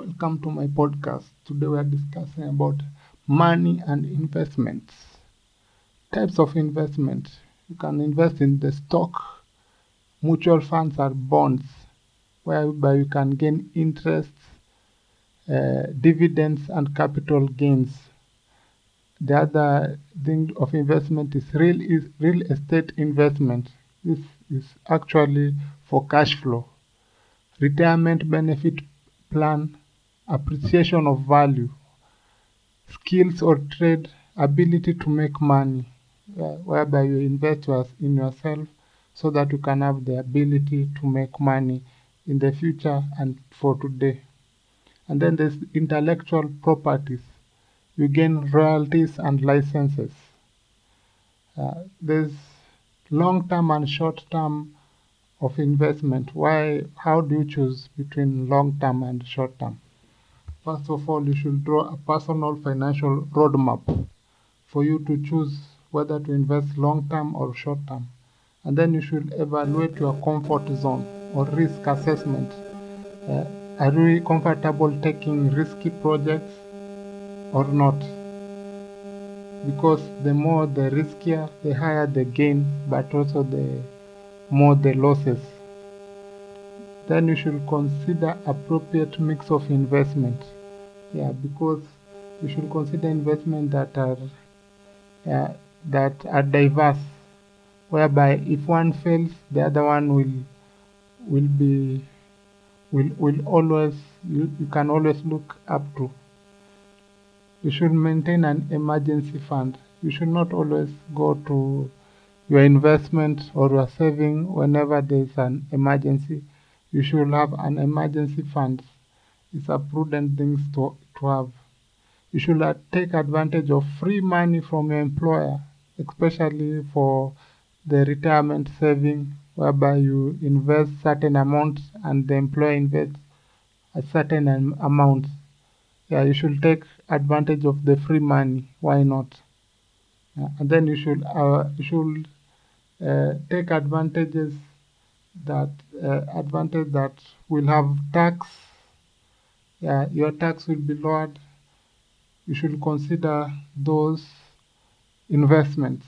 Welcome to my podcast. Today we are discussing about money and investments. Types of investment. You can invest in the stock, mutual funds or bonds, whereby you can gain interest, uh, dividends and capital gains. The other thing of investment is real is real estate investment. This is actually for cash flow. Retirement benefit plan, appreciation of value, skills or trade, ability to make money, uh, whereby you invest in yourself so that you can have the ability to make money in the future and for today. And then there's intellectual properties. You gain royalties and licenses. Uh, there's long term and short term of investment. Why? How do you choose between long term and short term? First of all, you should draw a personal financial roadmap for you to choose whether to invest long term or short term. And then you should evaluate your comfort zone or risk assessment. Uh, are you comfortable taking risky projects or not? Because the more the riskier, the higher the gain, but also the more the losses. Then you should consider appropriate mix of investment. Yeah, because you should consider investment that are uh, that are diverse, whereby if one fails, the other one will will be will will always you, you can always look up to. You should maintain an emergency fund. You should not always go to your investment or your saving whenever there's an emergency. You should have an emergency fund. It's a prudent thing to, to have. You should uh, take advantage of free money from your employer, especially for the retirement saving, whereby you invest certain amounts and the employer invests a certain amount. Yeah, you should take advantage of the free money. Why not? Yeah, and then you should uh, you should uh, take advantages that uh, advantage that will have tax yeah your tax will be lowered. You should consider those investments.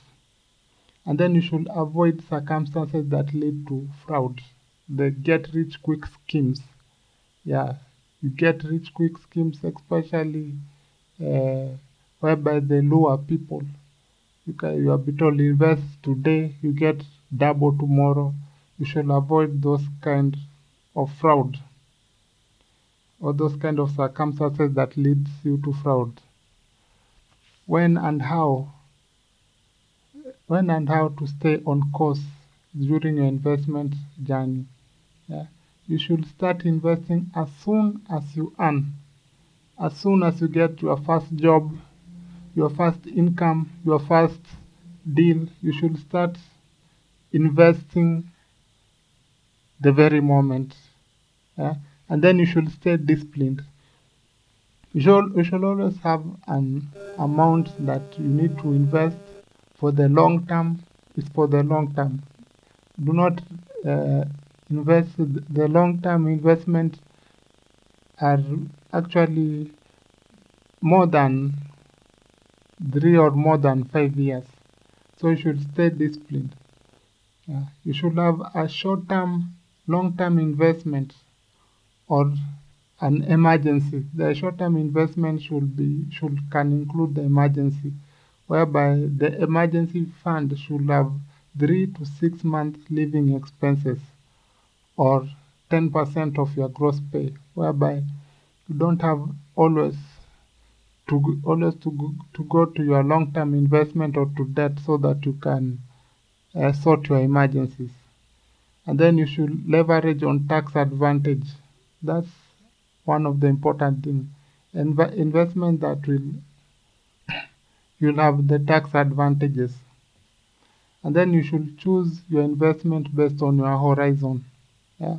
And then you should avoid circumstances that lead to fraud. The get rich quick schemes. Yeah you get rich quick schemes especially uh, whereby they lure people. You can you are told invest today you get double tomorrow you should avoid those kind of fraud or those kind of circumstances that leads you to fraud. When and how when and how to stay on course during your investment journey yeah you should start investing as soon as you earn. As soon as you get your first job your first income, your first deal, you should start investing the very moment. Yeah? And then you should stay disciplined. You should, you should always have an amount that you need to invest for the long term. Is for the long term. Do not uh, invest. The long term investment are actually more than three or more than five years. So you should stay disciplined. Yeah. You should have a short term, long term investment or an emergency. The short term investment should be should can include the emergency, whereby the emergency fund should have three to six months living expenses or 10% of your gross pay, whereby you don't have always to always to go, to go to your long-term investment or to debt so that you can uh, sort your emergencies and then you should leverage on tax advantage. That's one of the important things Inv- investment that will you'll have the tax advantages. And then you should choose your investment based on your horizon. Yeah.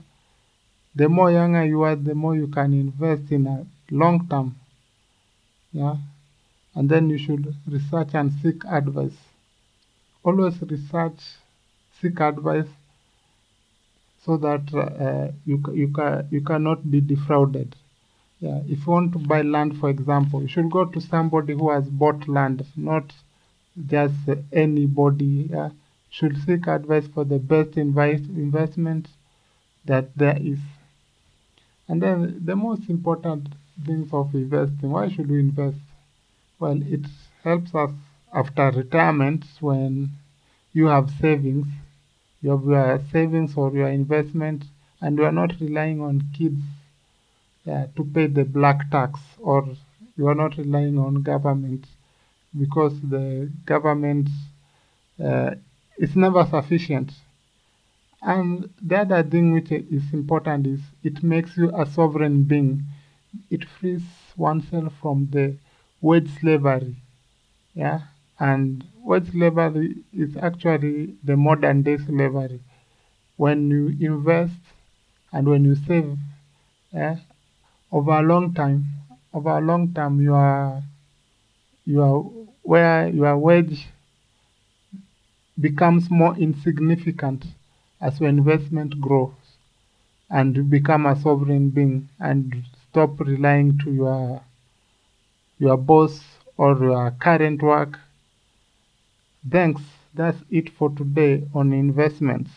The more younger you are the more you can invest in a long term. Yeah. And then you should research and seek advice. Always research seek advice so that uh, you you can you cannot be defrauded Yeah, if you want to buy land, for example, you should go to somebody who has bought land, not just anybody. Yeah? Should seek advice for the best invi- investment that there is. And then the most important things of investing. Why should we invest? Well, it helps us after retirement when you have savings, have your savings or your investment, and you are not relying on kids yeah, to pay the black tax, or you are not relying on government because the government uh, is never sufficient. And the other thing which is important is it makes you a sovereign being. It frees oneself from the wage slavery. Yeah, and wage slavery is actually the modern day slavery. When you invest and when you save, yeah, over a long time, over a long time, you are you are where your wage becomes more insignificant as your investment grows and you become a sovereign being and stop relying to your your boss or your current work thanks that's it for today on investments